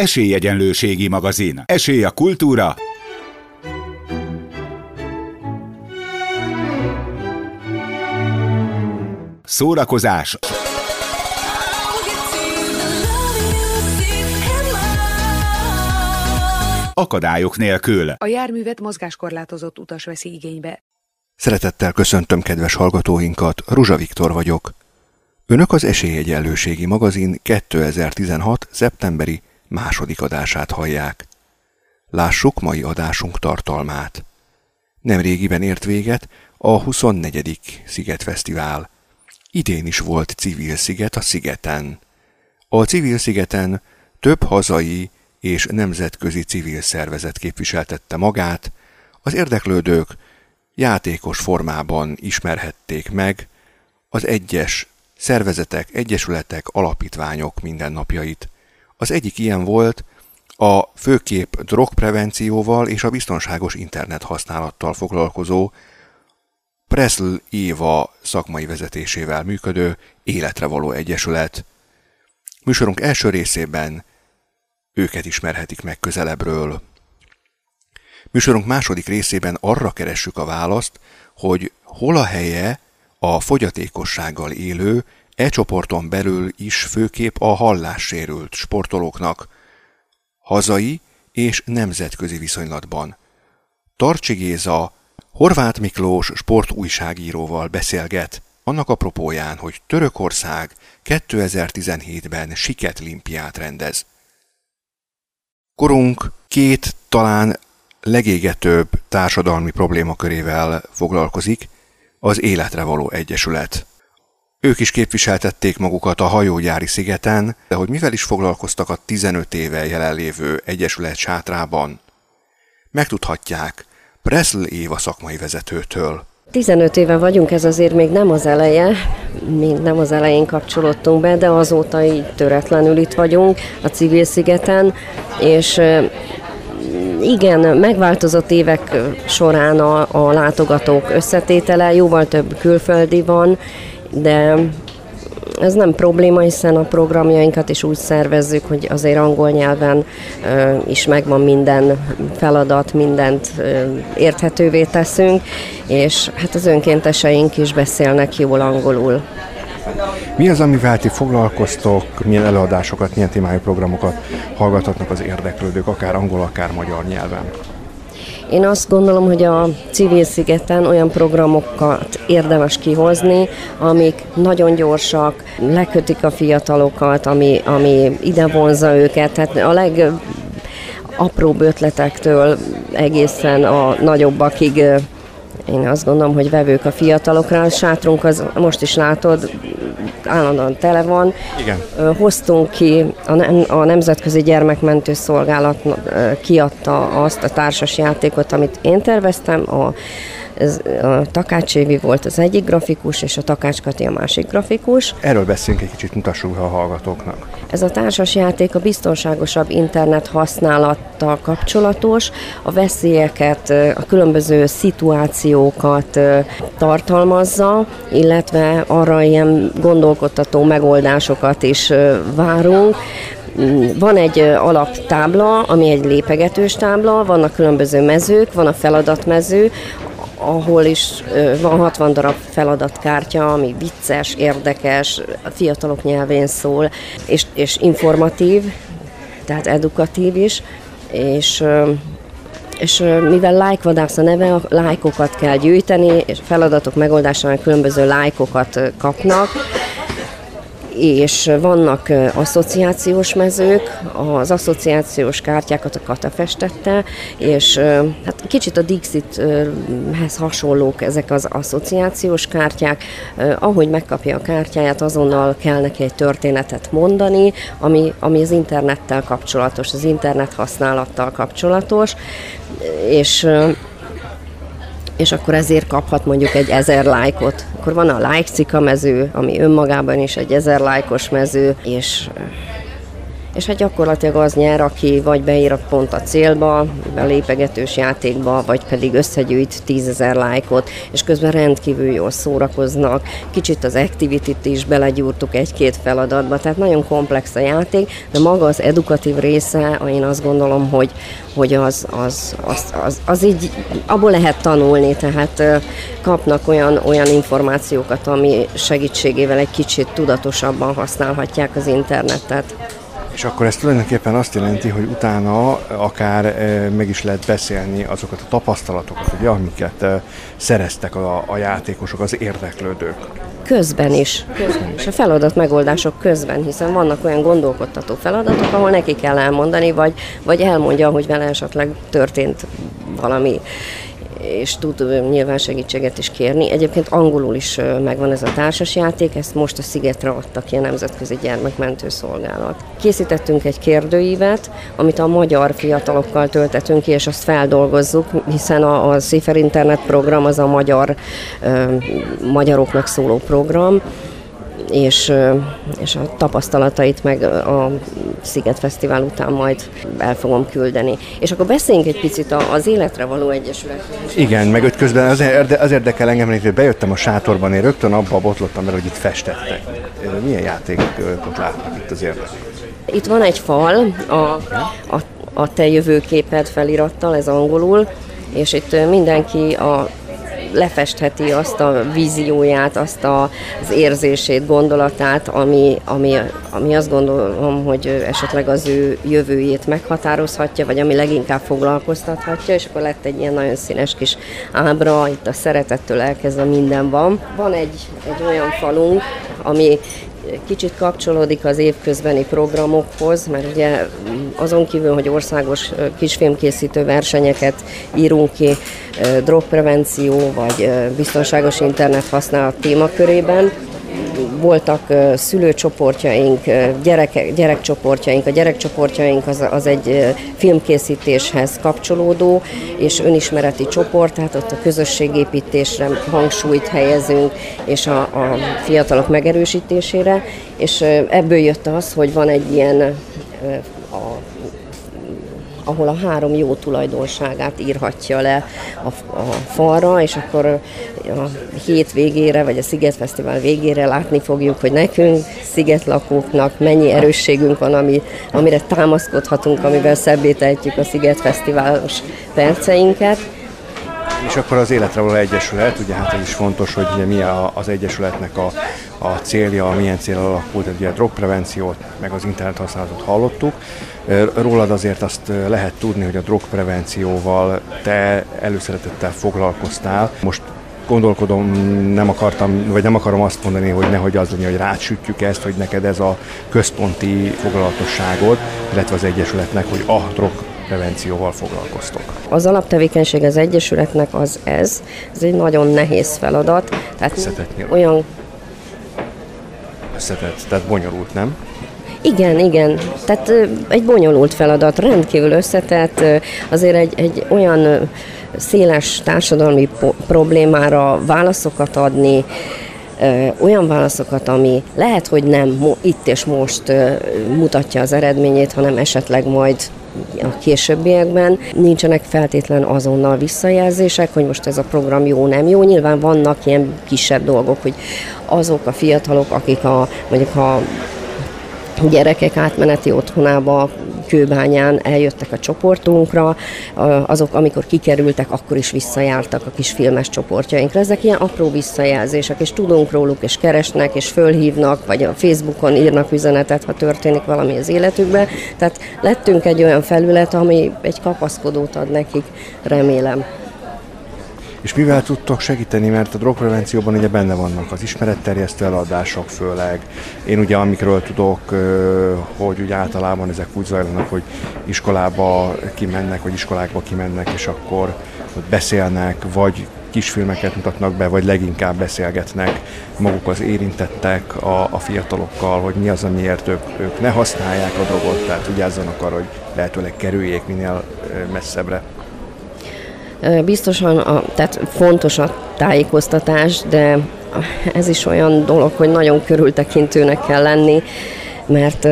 Esélyegyenlőségi magazin. Esély a kultúra. Szórakozás. Akadályok nélkül. A járművet mozgáskorlátozott utas veszi igénybe. Szeretettel köszöntöm kedves hallgatóinkat, Ruzsa Viktor vagyok. Önök az Esélyegyenlőségi magazin 2016. szeptemberi második adását hallják. Lássuk mai adásunk tartalmát. Nemrégiben ért véget a 24. Szigetfesztivál. Idén is volt civil sziget a szigeten. A civil szigeten több hazai és nemzetközi civil szervezet képviseltette magát, az érdeklődők játékos formában ismerhették meg az egyes szervezetek, egyesületek, alapítványok mindennapjait. Az egyik ilyen volt a főkép drogprevencióval és a biztonságos internet használattal foglalkozó Presl Éva szakmai vezetésével működő Életre való egyesület. Műsorunk első részében őket ismerhetik meg közelebbről. Műsorunk második részében arra keressük a választ, hogy hol a helye a fogyatékossággal élő, e csoporton belül is főkép a hallássérült sportolóknak, hazai és nemzetközi viszonylatban. Tarcsi Géza Horváth Miklós sportújságíróval beszélget, annak apropóján, hogy Törökország 2017-ben siketlimpiát rendez. Korunk két talán legégetőbb társadalmi problémakörével foglalkozik, az Életre való Egyesület. Ők is képviseltették magukat a hajógyári szigeten, de hogy mivel is foglalkoztak a 15 éve jelenlévő Egyesület sátrában, megtudhatják Presl Éva szakmai vezetőtől. 15 éve vagyunk, ez azért még nem az eleje, még nem az elején kapcsolódtunk be, de azóta így töretlenül itt vagyunk a civil szigeten, és igen, megváltozott évek során a, a látogatók összetétele, jóval több külföldi van, de ez nem probléma, hiszen a programjainkat is úgy szervezzük, hogy azért angol nyelven ö, is megvan minden feladat, mindent ö, érthetővé teszünk, és hát az önkénteseink is beszélnek jól angolul. Mi az, amivel ti foglalkoztok, milyen előadásokat, milyen témájú programokat hallgathatnak az érdeklődők, akár angol, akár magyar nyelven? Én azt gondolom, hogy a civil szigeten olyan programokat érdemes kihozni, amik nagyon gyorsak, lekötik a fiatalokat, ami, ami ide vonza őket. Tehát a leg apróbb ötletektől egészen a nagyobbakig én azt gondolom, hogy vevők a fiatalokra. A sátrunk az most is látod, állandóan tele van. Igen. Hoztunk ki, a, a Nemzetközi Gyermekmentő Szolgálat kiadta azt a társas játékot, amit én terveztem, a ez a Takács Évi volt az egyik grafikus, és a Takács Kati a másik grafikus. Erről beszéljünk egy kicsit, mutassuk a hallgatóknak. Ez a társasjáték a biztonságosabb internet használattal kapcsolatos, a veszélyeket, a különböző szituációkat tartalmazza, illetve arra ilyen gondolkodtató megoldásokat is várunk. Van egy alaptábla, ami egy lépegetős tábla, vannak különböző mezők, van a feladatmező, ahol is van 60 darab feladatkártya, ami vicces, érdekes, a fiatalok nyelvén szól, és, és informatív, tehát edukatív is, és és mivel lájkvadász a neve, a lájkokat kell gyűjteni, és feladatok megoldásánál különböző lájkokat kapnak, és vannak asszociációs mezők, az asszociációs kártyákat a Kata festette, és hát kicsit a Dixithez hasonlók ezek az asszociációs kártyák. Ahogy megkapja a kártyáját, azonnal kell neki egy történetet mondani, ami, ami az internettel kapcsolatos, az internet használattal kapcsolatos, és és akkor ezért kaphat mondjuk egy ezer lájkot. Akkor van a like mező, ami önmagában is egy ezer lájkos mező, és és hát gyakorlatilag az nyer, aki vagy beír pont a célba, a lépegetős játékba, vagy pedig összegyűjt tízezer lájkot, és közben rendkívül jól szórakoznak. Kicsit az activity is belegyúrtuk egy-két feladatba, tehát nagyon komplex a játék, de maga az edukatív része, én azt gondolom, hogy, hogy az, az, az, az, az így, abból lehet tanulni, tehát kapnak olyan, olyan információkat, ami segítségével egy kicsit tudatosabban használhatják az internetet. És akkor ez tulajdonképpen azt jelenti, hogy utána akár meg is lehet beszélni azokat a tapasztalatokat, ugye, amiket szereztek a, a játékosok, az érdeklődők. Közben is. Közben is. A feladat megoldások közben, hiszen vannak olyan gondolkodtató feladatok, ahol neki kell elmondani, vagy, vagy elmondja, hogy vele esetleg történt valami és tud nyilván segítséget is kérni. Egyébként angolul is megvan ez a társasjáték, ezt most a Szigetre adtak ki a Nemzetközi Gyermekmentő Szolgálat. Készítettünk egy kérdőívet, amit a magyar fiatalokkal töltetünk ki, és azt feldolgozzuk, hiszen a, a Széfer Internet program az a magyar, ö, magyaroknak szóló program, és, és a tapasztalatait meg a Sziget Fesztivál után majd el fogom küldeni. És akkor beszéljünk egy picit az Életre Való Egyesületről. Igen, meg ott közben az, érde, az érdekel engem, hogy bejöttem a sátorban, én rögtön abba botlottam mert hogy itt festettek. Milyen játékot látnak itt az érdek? Itt van egy fal, a, a, a te jövőképed felirattal, ez angolul, és itt mindenki a lefestheti azt a vízióját, azt a, az érzését, gondolatát, ami, ami, ami azt gondolom, hogy esetleg az ő jövőjét meghatározhatja, vagy ami leginkább foglalkoztathatja, és akkor lett egy ilyen nagyon színes kis ábra, itt a szeretettől elkezdve minden van. Van egy, egy olyan falunk, ami kicsit kapcsolódik az évközbeni programokhoz, mert ugye azon kívül, hogy országos kisfilmkészítő versenyeket írunk ki drogprevenció vagy biztonságos internet használat témakörében, voltak szülőcsoportjaink, gyerek, gyerekcsoportjaink. A gyerekcsoportjaink az, az egy filmkészítéshez kapcsolódó és önismereti csoport, tehát ott a közösségépítésre hangsúlyt helyezünk, és a, a fiatalok megerősítésére, és ebből jött az, hogy van egy ilyen a ahol a három jó tulajdonságát írhatja le a, a falra, és akkor a hét végére, vagy a Sziget Fesztivál végére látni fogjuk, hogy nekünk, szigetlakóknak mennyi erősségünk van, ami, amire támaszkodhatunk, amivel szebbé tehetjük a Sziget Fesztiválos perceinket. És akkor az Életre való Egyesület, ugye hát ez is fontos, hogy ugye mi az Egyesületnek a, a célja, milyen cél alakult, ugye a drogprevenciót, meg az internet használatot hallottuk. Rólad azért azt lehet tudni, hogy a drogprevencióval te előszeretettel foglalkoztál. Most gondolkodom, nem akartam, vagy nem akarom azt mondani, hogy nehogy az legyen, hogy rátsütjük ezt, hogy neked ez a központi foglalatosságod, illetve az Egyesületnek, hogy a drog prevencióval foglalkoztok. Az alaptevékenység az Egyesületnek az ez. Ez egy nagyon nehéz feladat. Tehát Összetett olyan... Összetett, tehát bonyolult, nem? Igen, igen. Tehát egy bonyolult feladat, rendkívül összetett, azért egy, egy olyan széles társadalmi problémára válaszokat adni, olyan válaszokat, ami lehet, hogy nem itt és most mutatja az eredményét, hanem esetleg majd a későbbiekben. Nincsenek feltétlen azonnal visszajelzések, hogy most ez a program jó, nem jó. Nyilván vannak ilyen kisebb dolgok, hogy azok a fiatalok, akik a, mondjuk a gyerekek átmeneti otthonába Kőbányán eljöttek a csoportunkra, azok, amikor kikerültek, akkor is visszajártak a kis filmes csoportjainkra. Ezek ilyen apró visszajelzések, és tudunk róluk, és keresnek, és fölhívnak, vagy a Facebookon írnak üzenetet, ha történik valami az életükben. Tehát lettünk egy olyan felület, ami egy kapaszkodót ad nekik, remélem. És mivel tudtok segíteni, mert a drogprevencióban ugye benne vannak az ismeretterjesztő eladások főleg. Én ugye amikről tudok, hogy ugye általában ezek úgy zajlanak, hogy iskolába kimennek, vagy iskolákba kimennek, és akkor beszélnek, vagy kisfilmeket mutatnak be, vagy leginkább beszélgetnek maguk az érintettek a, a fiatalokkal, hogy mi az, amiért ők, ők ne használják a drogot, tehát vigyázzanak arra, hogy lehetőleg kerüljék minél messzebbre. Biztosan, a, tehát fontos a tájékoztatás, de ez is olyan dolog, hogy nagyon körültekintőnek kell lenni, mert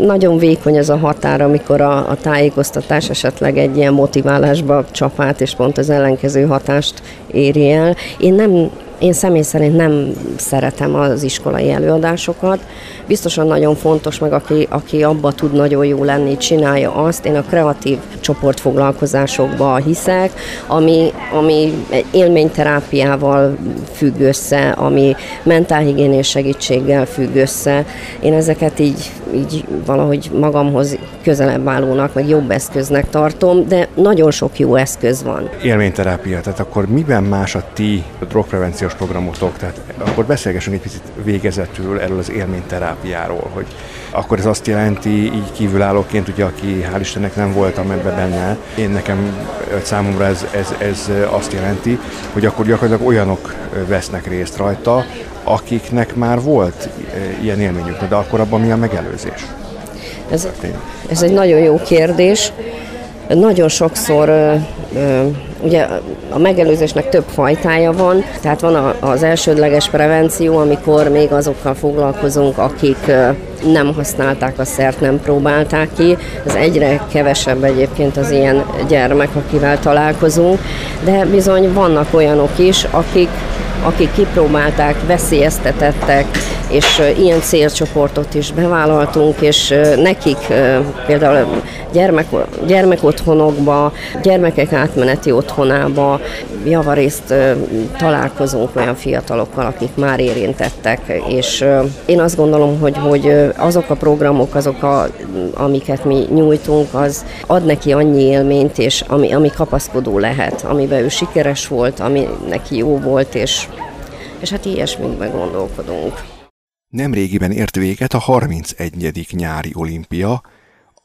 nagyon vékony ez a határ, amikor a, a tájékoztatás esetleg egy ilyen motiválásba csapát, és pont az ellenkező hatást éri el. Én nem én személy szerint nem szeretem az iskolai előadásokat. Biztosan nagyon fontos, meg aki, aki abba tud nagyon jó lenni, csinálja azt. Én a kreatív csoportfoglalkozásokba hiszek, ami, ami élményterápiával függ össze, ami mentálhigiénés segítséggel függ össze. Én ezeket így, így valahogy magamhoz közelebb állónak, meg jobb eszköznek tartom, de nagyon sok jó eszköz van. Élményterápia, tehát akkor miben más a ti drogprevenciós programotok? Tehát akkor beszélgessünk egy picit végezetül erről az élményterápiáról, hogy akkor ez azt jelenti, így kívülállóként, ugye, aki hál' Istennek nem voltam ebbe benne, én nekem számomra ez, ez, ez azt jelenti, hogy akkor gyakorlatilag olyanok vesznek részt rajta, akiknek már volt ilyen élményük, de akkor abban mi a megelőzés? Ez, ez egy nagyon jó kérdés. Nagyon sokszor ugye a megelőzésnek több fajtája van, tehát van az elsődleges prevenció, amikor még azokkal foglalkozunk, akik nem használták a szert, nem próbálták ki. Ez egyre kevesebb egyébként az ilyen gyermek, akivel találkozunk, de bizony vannak olyanok is, akik akik kipróbálták, veszélyeztetettek, és ilyen célcsoportot is bevállaltunk, és nekik például gyermek, gyermekotthonokba, gyermekek átmeneti otthonába javarészt találkozunk olyan fiatalokkal, akik már érintettek, és én azt gondolom, hogy, hogy azok a programok, azok, a, amiket mi nyújtunk, az ad neki annyi élményt, és ami, ami kapaszkodó lehet, amiben ő sikeres volt, ami neki jó volt, és, és hát ilyesmikben gondolkodunk. Nemrégiben ért véget a 31. nyári olimpia,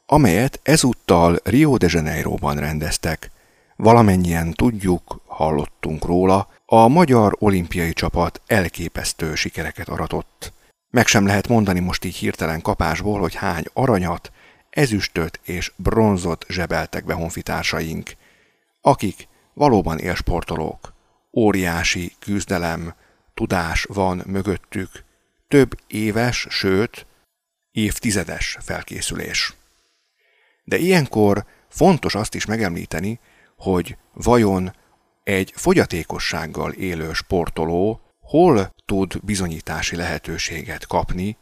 amelyet ezúttal Rio de Janeiroban rendeztek. Valamennyien tudjuk, hallottunk róla, a magyar olimpiai csapat elképesztő sikereket aratott. Meg sem lehet mondani most így hirtelen kapásból, hogy hány aranyat, ezüstöt és bronzot zsebeltek be honfitársaink, akik valóban élsportolók. Óriási küzdelem, tudás van mögöttük, több éves, sőt, évtizedes felkészülés. De ilyenkor fontos azt is megemlíteni, hogy vajon egy fogyatékossággal élő sportoló hol tud bizonyítási lehetőséget kapni,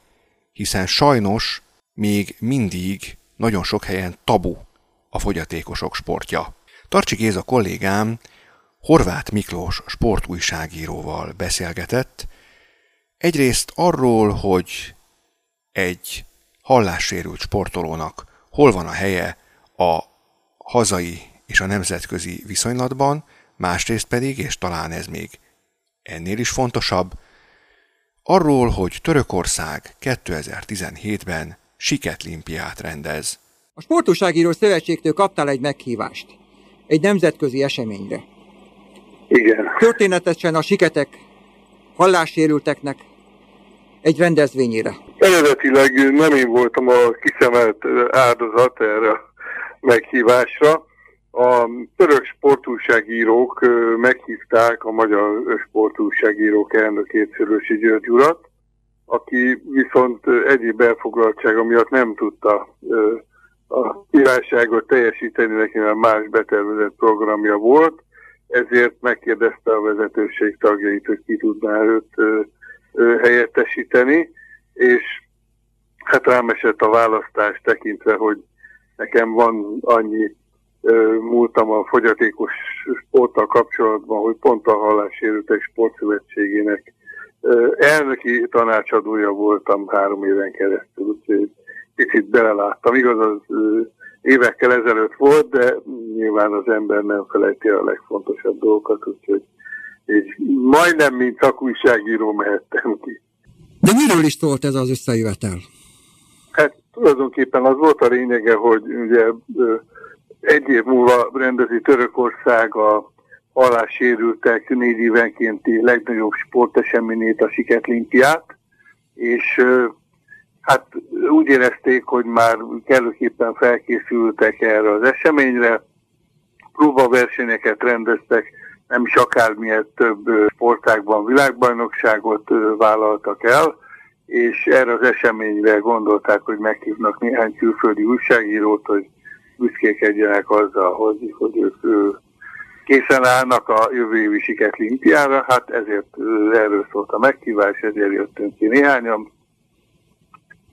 hiszen sajnos még mindig nagyon sok helyen tabu a fogyatékosok sportja. Tartsi Géza kollégám Horváth Miklós sportújságíróval beszélgetett, egyrészt arról, hogy egy hallássérült sportolónak hol van a helye a hazai és a nemzetközi viszonylatban, másrészt pedig, és talán ez még ennél is fontosabb, arról, hogy Törökország 2017-ben siketlimpiát rendez. A Sportúságíró Szövetségtől kaptál egy meghívást. Egy nemzetközi eseményre. Igen. Történetesen a siketek hallássérülteknek egy rendezvényére. Eredetileg nem én voltam a kiszemelt áldozat erre a meghívásra. A török sportúságírók meghívták a magyar sportúságírók elnökét Szörösi György urat, aki viszont egyéb elfoglaltsága miatt nem tudta a királyságot teljesíteni, neki mert más betervezett programja volt, ezért megkérdezte a vezetőség tagjait, hogy ki tudná őt helyettesíteni, és hát rám esett a választás tekintve, hogy nekem van annyi múltam a fogyatékos sporttal kapcsolatban, hogy pont a Hallássérültek Sportszövetségének elnöki tanácsadója voltam három éven keresztül, úgyhogy kicsit beleláttam. Igaz, az évekkel ezelőtt volt, de nyilván az ember nem felejti a legfontosabb dolgokat, úgyhogy így majdnem, mint szakújságíró mehettem ki. De miről is szólt ez az összejövetel? Hát tulajdonképpen az volt a lényege, hogy ugye egy év múlva rendezi Törökország a hallássérültek négy évenkénti legnagyobb sporteseményét, a Siketlimpiát, és hát úgy érezték, hogy már kellőképpen felkészültek erre az eseményre, próbaversenyeket rendeztek, nem is akármilyen több sportágban világbajnokságot vállaltak el, és erre az eseményre gondolták, hogy meghívnak néhány külföldi újságírót, hogy büszkékedjenek azzal, hogy, hogy ők készen állnak a jövő évi siketlimpiára, hát ezért erről szólt a meghívás, ezért jöttünk ki néhányan.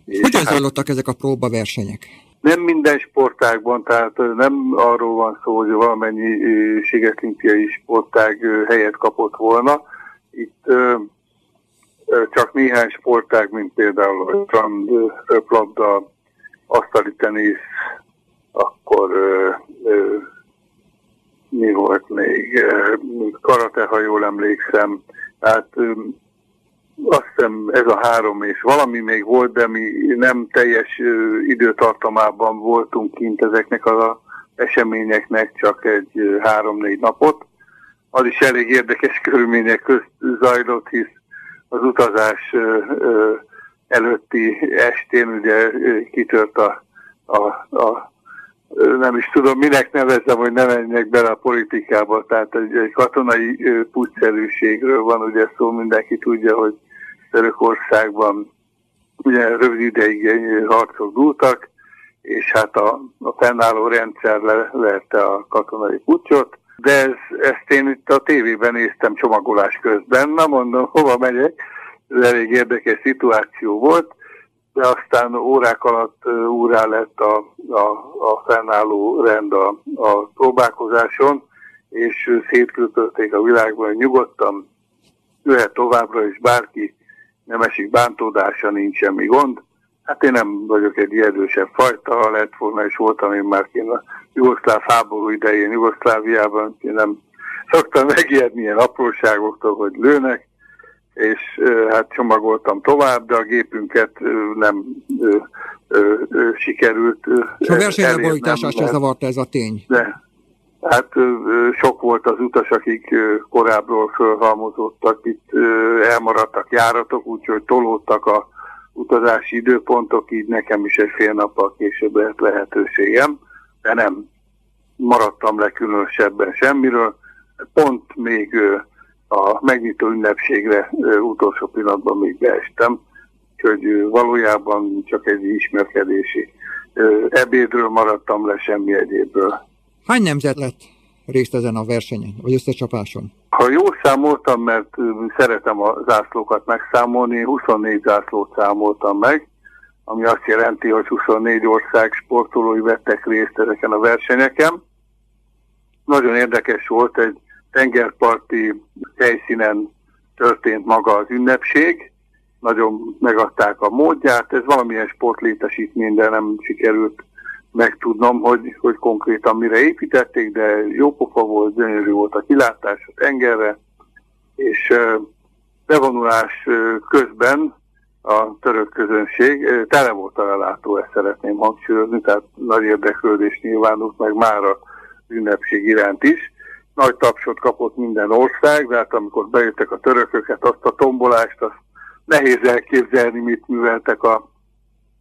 Hogyan hát, zajlottak ezek a próbaversenyek? Nem minden sportágban, tehát nem arról van szó, hogy valamennyi sigetlimpiai sportág helyet kapott volna. Itt csak néhány sportág, mint például a strand, röplabda, asztali tenisz, akkor ö, mi volt még, karate, ha jól emlékszem, hát ö, azt hiszem ez a három és valami még volt, de mi nem teljes időtartamában voltunk kint ezeknek az eseményeknek, csak egy három-négy napot. Az is elég érdekes körülmények közt zajlott, hisz az utazás előtti estén ugye kitört a, a, a nem is tudom, minek nevezem, hogy ne menjek bele a politikába, tehát egy, egy katonai pucszerűségről van ugye szó, mindenki tudja, hogy Törökországban ugye rövid ideig harcok dúltak, és hát a, a fennálló rendszer le, lehette a katonai pucsot, de ez, ezt én itt a tévében néztem csomagolás közben, na mondom, hova megyek, ez elég érdekes szituáció volt, de aztán órák alatt úrá lett a, a, a fennálló rend a, a próbálkozáson, és szétkültötték a világban, hogy nyugodtan jöhet továbbra is bárki, nem esik bántódása, nincs semmi gond. Hát én nem vagyok egy erősebb fajta, ha lett volna, és voltam én már kint a jugoszláv háború idején Jugoszláviában, én nem szoktam megijedni ilyen apróságoktól, hogy lőnek, és hát csomagoltam tovább, de a gépünket nem ö, ö, ö, sikerült. És a versenylebonyítását sem zavarta ez a tény? De, hát sok volt az utas, akik korábbról fölhalmozottak, itt elmaradtak járatok, úgyhogy tolódtak a utazási időpontok, így nekem is egy fél nappal később lehet lehetőségem, de nem maradtam le különösebben semmiről. Pont még a megnyitó ünnepségre utolsó pillanatban még beestem, hogy valójában csak egy ismerkedési ebédről maradtam le, semmi egyébről. Hány nemzet lett részt ezen a versenyen, vagy összecsapáson? Ha jól számoltam, mert szeretem a zászlókat megszámolni, 24 zászlót számoltam meg, ami azt jelenti, hogy 24 ország sportolói vettek részt ezeken a versenyeken. Nagyon érdekes volt, egy tengerparti helyszínen történt maga az ünnepség, nagyon megadták a módját, ez valamilyen sportlétesítmény, de nem sikerült megtudnom, hogy, hogy konkrétan mire építették, de jó pofa volt, gyönyörű volt a kilátás a tengerre, és bevonulás közben a török közönség tele volt a lelátó, ezt szeretném hangsúlyozni, tehát nagy érdeklődés nyilvánult meg már a ünnepség iránt is. Nagy tapsot kapott minden ország, de hát amikor bejöttek a törököket, azt a tombolást, azt nehéz elképzelni, mit műveltek a,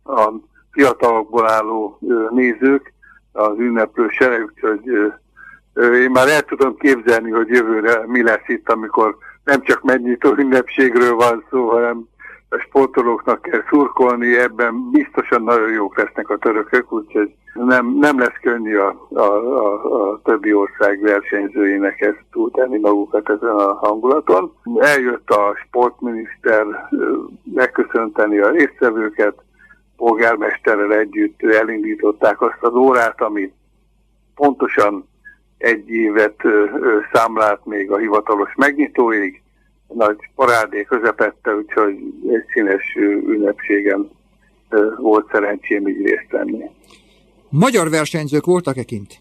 a fiatalokból álló nézők, az ünneplő sereg, úgyhogy én már el tudom képzelni, hogy jövőre mi lesz itt, amikor nem csak megnyitó ünnepségről van szó, hanem a sportolóknak kell szurkolni, ebben biztosan nagyon jók lesznek a törökök, úgyhogy nem, nem lesz könnyű a, a, a, a többi ország versenyzőinek ezt túltenni magukat ezen a hangulaton. Eljött a sportminiszter megköszönteni a résztvevőket, polgármesterrel együtt elindították azt az órát, ami pontosan egy évet számlált még a hivatalos megnyitóig, nagy parádé közepette, úgyhogy egy színes ünnepségen volt szerencsém így részt venni. Magyar versenyzők voltak-e kint?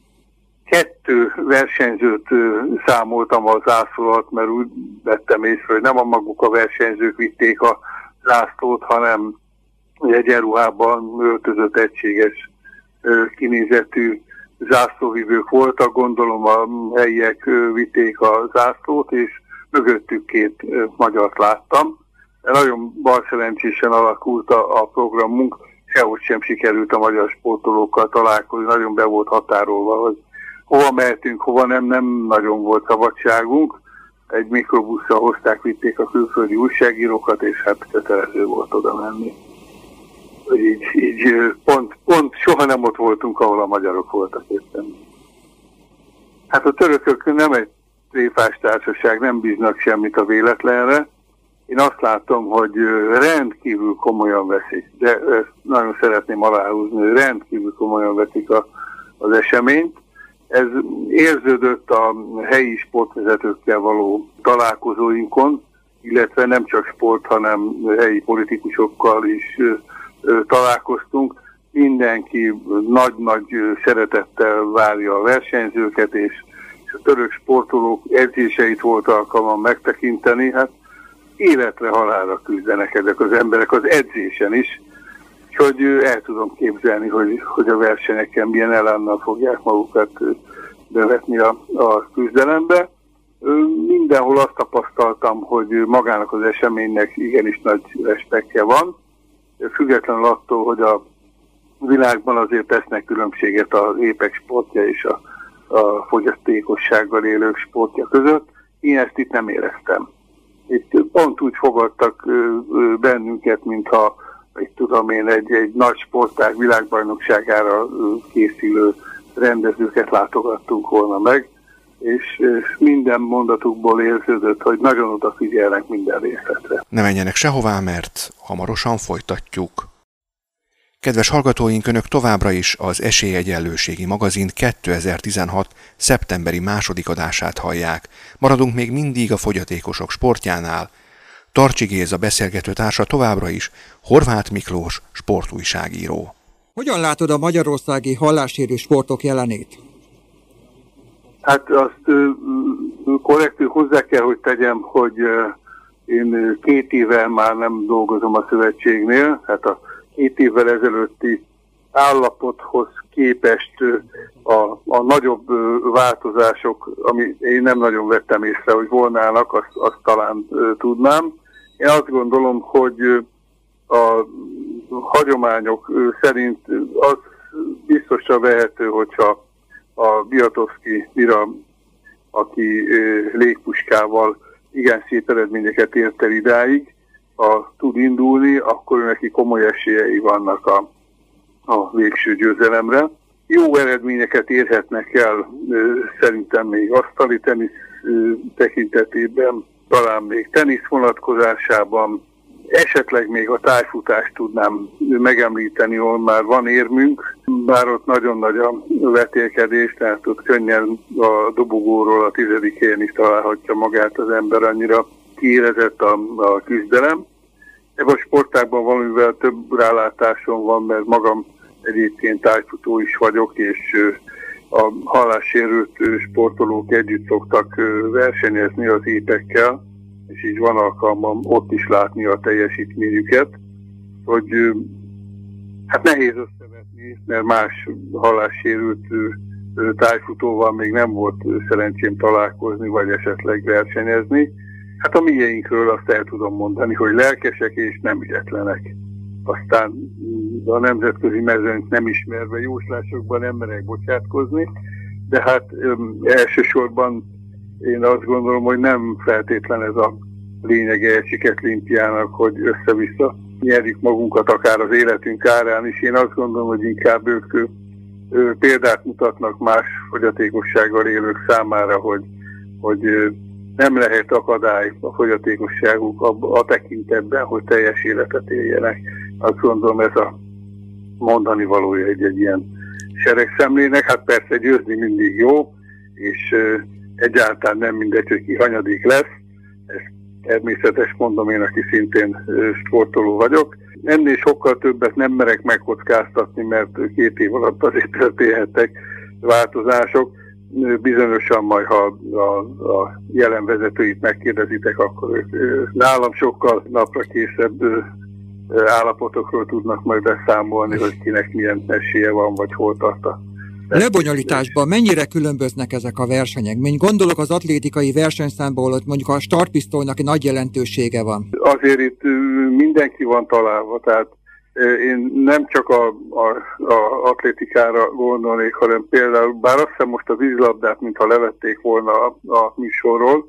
Kettő versenyzőt számoltam az zászlót, mert úgy vettem észre, hogy nem a maguk a versenyzők vitték a zászlót, hanem egyenruhában öltözött egységes kinézetű zászlóvivők voltak, gondolom a helyiek vitték a zászlót, és mögöttük két magyart láttam. Nagyon bal szerencsésen alakult a, a programunk, sehogy sem sikerült a magyar sportolókkal találkozni, nagyon be volt határolva, hogy hova mehetünk, hova nem, nem nagyon volt szabadságunk. egy mikrobusszal hozták, vitték a külföldi újságírókat, és hát kötelező volt oda menni. Így, így pont, pont soha nem ott voltunk, ahol a magyarok voltak éppen. Hát a törökök nem egy tréfás társaság, nem bíznak semmit a véletlenre. Én azt látom, hogy rendkívül komolyan veszik, de nagyon szeretném aláhúzni, hogy rendkívül komolyan veszik a, az eseményt. Ez érződött a helyi sportvezetőkkel való találkozóinkon, illetve nem csak sport, hanem helyi politikusokkal is találkoztunk. Mindenki nagy-nagy szeretettel várja a versenyzőket, és a török sportolók edzéseit volt alkalmam megtekinteni, hát életre halálra küzdenek ezek az emberek az edzésen is, úgyhogy el tudom képzelni, hogy, hogy a versenyeken milyen elánnal fogják magukat bevetni a, a küzdelembe. Mindenhol azt tapasztaltam, hogy magának az eseménynek igenis nagy respektje van, függetlenül attól, hogy a világban azért tesznek különbséget az épek sportja és a, a fogyasztékossággal élők sportja között. Én ezt itt nem éreztem. Itt pont úgy fogadtak bennünket, mintha itt tudom én, egy, egy nagy sportág világbajnokságára készülő rendezőket látogattunk volna meg, és minden mondatukból érződött, hogy nagyon odafigyelnek minden részletre. Ne menjenek sehová, mert hamarosan folytatjuk. Kedves hallgatóink, Önök továbbra is az Esélyegyenlőségi magazin 2016. szeptemberi második adását hallják. Maradunk még mindig a fogyatékosok sportjánál. Tarcsi Géza beszélgető társa továbbra is Horváth Miklós sportújságíró. Hogyan látod a magyarországi hallássérő sportok jelenét? Hát azt korrektül hozzá kell, hogy tegyem, hogy én két éve már nem dolgozom a szövetségnél, hát a két évvel ezelőtti állapothoz képest a, a nagyobb változások, ami én nem nagyon vettem észre, hogy volnának, azt, azt talán tudnám. Én azt gondolom, hogy a hagyományok szerint az biztosra vehető, hogyha a Biatowski Mira, aki légpuskával igen szép eredményeket ért el idáig, ha tud indulni, akkor neki komoly esélyei vannak a, a végső győzelemre. Jó eredményeket érhetnek el szerintem még asztali tenisz tekintetében, talán még tenisz vonatkozásában, Esetleg még a tájfutást tudnám megemlíteni, ahol már van érmünk, bár ott nagyon nagy a vetélkedés, tehát ott könnyen a dobogóról a tizedik helyen is találhatja magát az ember, annyira kiérezett a, a küzdelem. Ebben a sportágban valamivel több rálátásom van, mert magam egyébként tájfutó is vagyok, és a hallássérült sportolók együtt szoktak versenyezni az épekkel, és így van alkalmam ott is látni a teljesítményüket, hogy hát nehéz összevetni, mert más hallássérült tájfutóval még nem volt szerencsém találkozni, vagy esetleg versenyezni. Hát a miénkről azt el tudom mondani, hogy lelkesek és nem ügyetlenek. Aztán a nemzetközi mezőnyt nem ismerve jóslásokban nem merek bocsátkozni, de hát öm, elsősorban én azt gondolom, hogy nem feltétlen ez a lényege egy siketlimpiának, hogy össze-vissza nyerjük magunkat akár az életünk árán is. Én azt gondolom, hogy inkább ők, példát mutatnak más fogyatékossággal élők számára, hogy, hogy nem lehet akadály a fogyatékosságuk a, a tekintetben, hogy teljes életet éljenek. Azt gondolom ez a mondani valója egy, egy ilyen seregszemlének. Hát persze győzni mindig jó, és egyáltalán nem mindegy, hogy ki hanyadik lesz. Ez természetes, mondom én, aki szintén sportoló vagyok. Ennél sokkal többet nem merek megkockáztatni, mert két év alatt azért történhettek változások. Bizonyosan majd, ha a, a jelen vezetőit megkérdezitek, akkor ők nálam sokkal napra készebb állapotokról tudnak majd beszámolni, hogy kinek milyen esélye van, vagy hol tart a Lebonyolításban mennyire különböznek ezek a versenyek? Mint gondolok az atlétikai versenyszámból, hogy mondjuk a startpisztolynak nagy jelentősége van. Azért itt mindenki van találva, tehát én nem csak a, a, a atlétikára gondolnék, hanem például, bár azt hiszem most az vízlabdát, mintha levették volna a, a műsorról,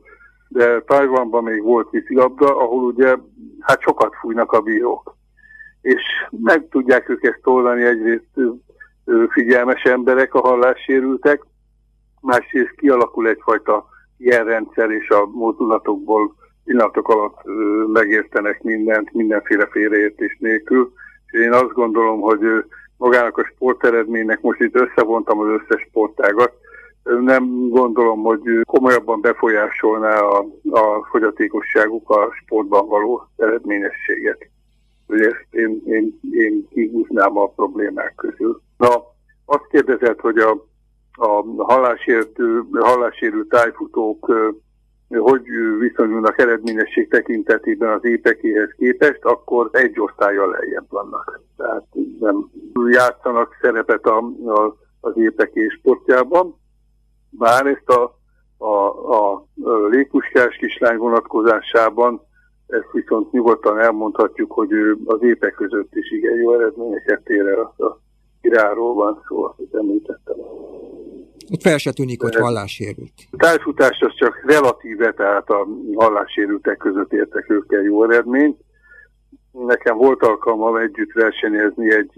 de Tajvanban még volt vízilabda, ahol ugye hát sokat fújnak a bírók. És meg tudják ők ezt oldani egyrészt figyelmes emberek, a hallássérültek, másrészt kialakul egyfajta ilyen rendszer, és a mozdulatokból pillanatok alatt megértenek mindent, mindenféle félreértés nélkül. És én azt gondolom, hogy magának a sporteredménynek, most itt összevontam az összes sportágat, nem gondolom, hogy komolyabban befolyásolná a, a fogyatékosságuk a sportban való eredményességet. Ugye ezt én, én, én kihúznám a problémák közül. Na, azt kérdezett, hogy a, a hallásértő, hallássérült tájfutók hogy viszonyulnak eredményesség tekintetében az épekéhez képest, akkor egy osztálya lejjebb vannak. Tehát nem játszanak szerepet a, a, az épeké sportjában, bár ezt a, a, a légpuskás kislány vonatkozásában ezt viszont nyugodtan elmondhatjuk, hogy ő az épek között is igen jó eredményeket ér el, a királyról van szó, azt említettem. Itt fel se tűnik, hogy hallássérült. A társfutás az csak relatíve, tehát a hallássérültek között értek ők el jó eredményt. Nekem volt alkalmam együtt versenyezni egy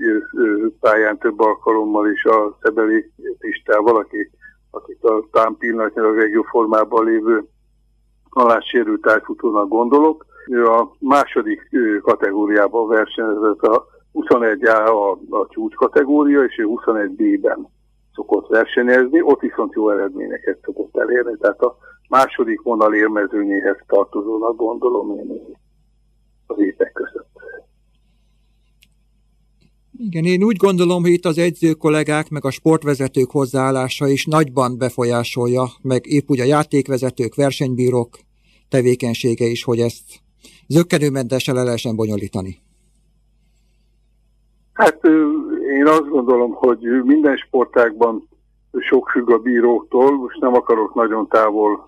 pályán több alkalommal is a Szebeli Pistával, aki, akit a tám pillanatnyilag legjobb formában lévő hallássérült tájfutónak gondolok. Ő a második kategóriában versenyezett a 21A a, a csúcs kategória, és ő 21B-ben szokott versenyezni, ott viszont jó eredményeket szokott elérni, tehát a második vonal érmezőnyéhez tartozónak gondolom én az évek között. Igen, én úgy gondolom, hogy itt az edző kollégák, meg a sportvezetők hozzáállása is nagyban befolyásolja, meg épp úgy a játékvezetők, versenybírók tevékenysége is, hogy ezt zöggenőmentesen le lehessen bonyolítani. Hát én azt gondolom, hogy minden sportágban sok függ a bíróktól, most nem akarok nagyon távol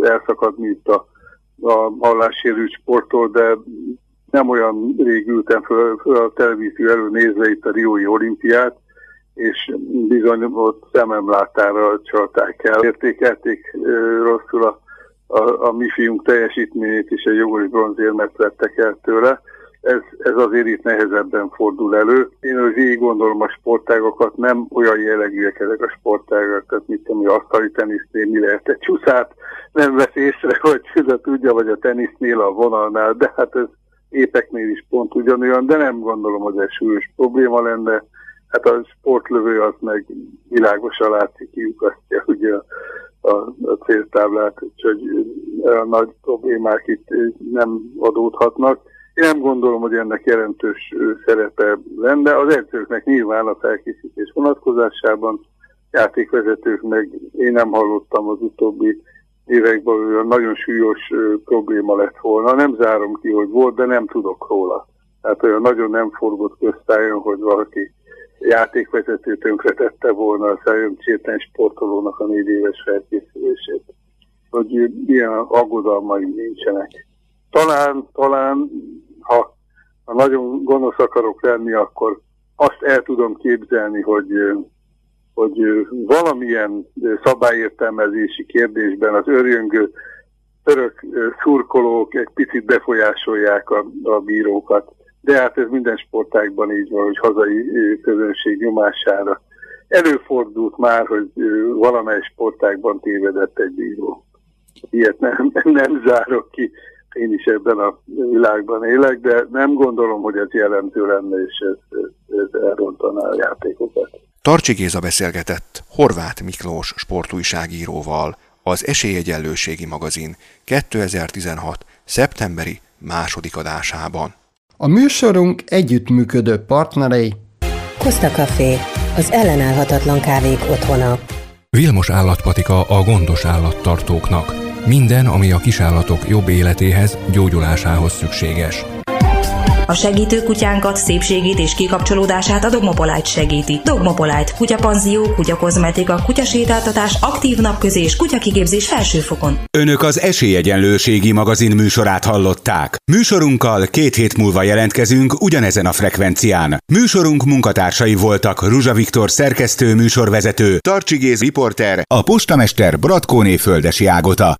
elszakadni itt a, a hallássérült sporttól, de nem olyan rég ültem föl, föl a televízió elő nézve itt a Riói olimpiát, és bizony ott szemem látára csalták el. Értékelték rosszul a, a, a mi fiunk teljesítményét, és egy jogos bronzérmet vettek el tőle ez, ez azért itt nehezebben fordul elő. Én az így gondolom a sportágokat, nem olyan jellegűek ezek a sportágak, tehát mit tudom, hogy asztali tenisznél mi lehet egy csúszát, nem vesz észre, hogy tudja, vagy a tenisznél, a vonalnál, de hát ez épeknél is pont ugyanolyan, de nem gondolom, hogy ez súlyos probléma lenne. Hát a sportlövő az meg világosan látszik, kiukasztja ugye a, a, céltáblát, úgyhogy nagy problémák itt nem adódhatnak. Én nem gondolom, hogy ennek jelentős szerepe lenne. Az edzőknek nyilván a felkészítés vonatkozásában, játékvezetőknek én nem hallottam az utóbbi években, hogy nagyon súlyos probléma lett volna. Nem zárom ki, hogy volt, de nem tudok róla. Tehát olyan nagyon nem forgott köztájon, hogy valaki játékvezető tönkretette volna a szerencsétlen sportolónak a négy éves felkészülését. Hogy ilyen aggodalmai nincsenek. Talán, talán ha, ha nagyon gonosz akarok lenni, akkor azt el tudom képzelni, hogy, hogy valamilyen szabályértelmezési kérdésben az örjöngő török szurkolók egy picit befolyásolják a, a bírókat. De hát ez minden sportágban így van, hogy hazai közönség nyomására. Előfordult már, hogy valamely sportágban tévedett egy bíró. Ilyet nem, nem zárok ki én is ebben a világban élek, de nem gondolom, hogy ez jelentő lenne, és ez, ez elrontaná a játékokat. Tarcsi Géza beszélgetett Horváth Miklós sportújságíróval az Esélyegyenlőségi magazin 2016. szeptemberi második adásában. A műsorunk együttműködő partnerei Costa Café, az ellenállhatatlan kávék otthona. Vilmos állatpatika a gondos állattartóknak. Minden, ami a kisállatok jobb életéhez, gyógyulásához szükséges. A segítő kutyánkat, szépségét és kikapcsolódását a Dogmopolite segíti. Dogmopolite, kutyapanzió, kutyakozmetika, kutyasétáltatás, aktív napközés, kutyakigépzés felsőfokon. Önök az Esélyegyenlőségi magazin műsorát hallották. Műsorunkkal két hét múlva jelentkezünk ugyanezen a frekvencián. Műsorunk munkatársai voltak Ruzsa Viktor szerkesztő műsorvezető, Tarcsigéz riporter, a postamester Bratkóné Földesi Ágota.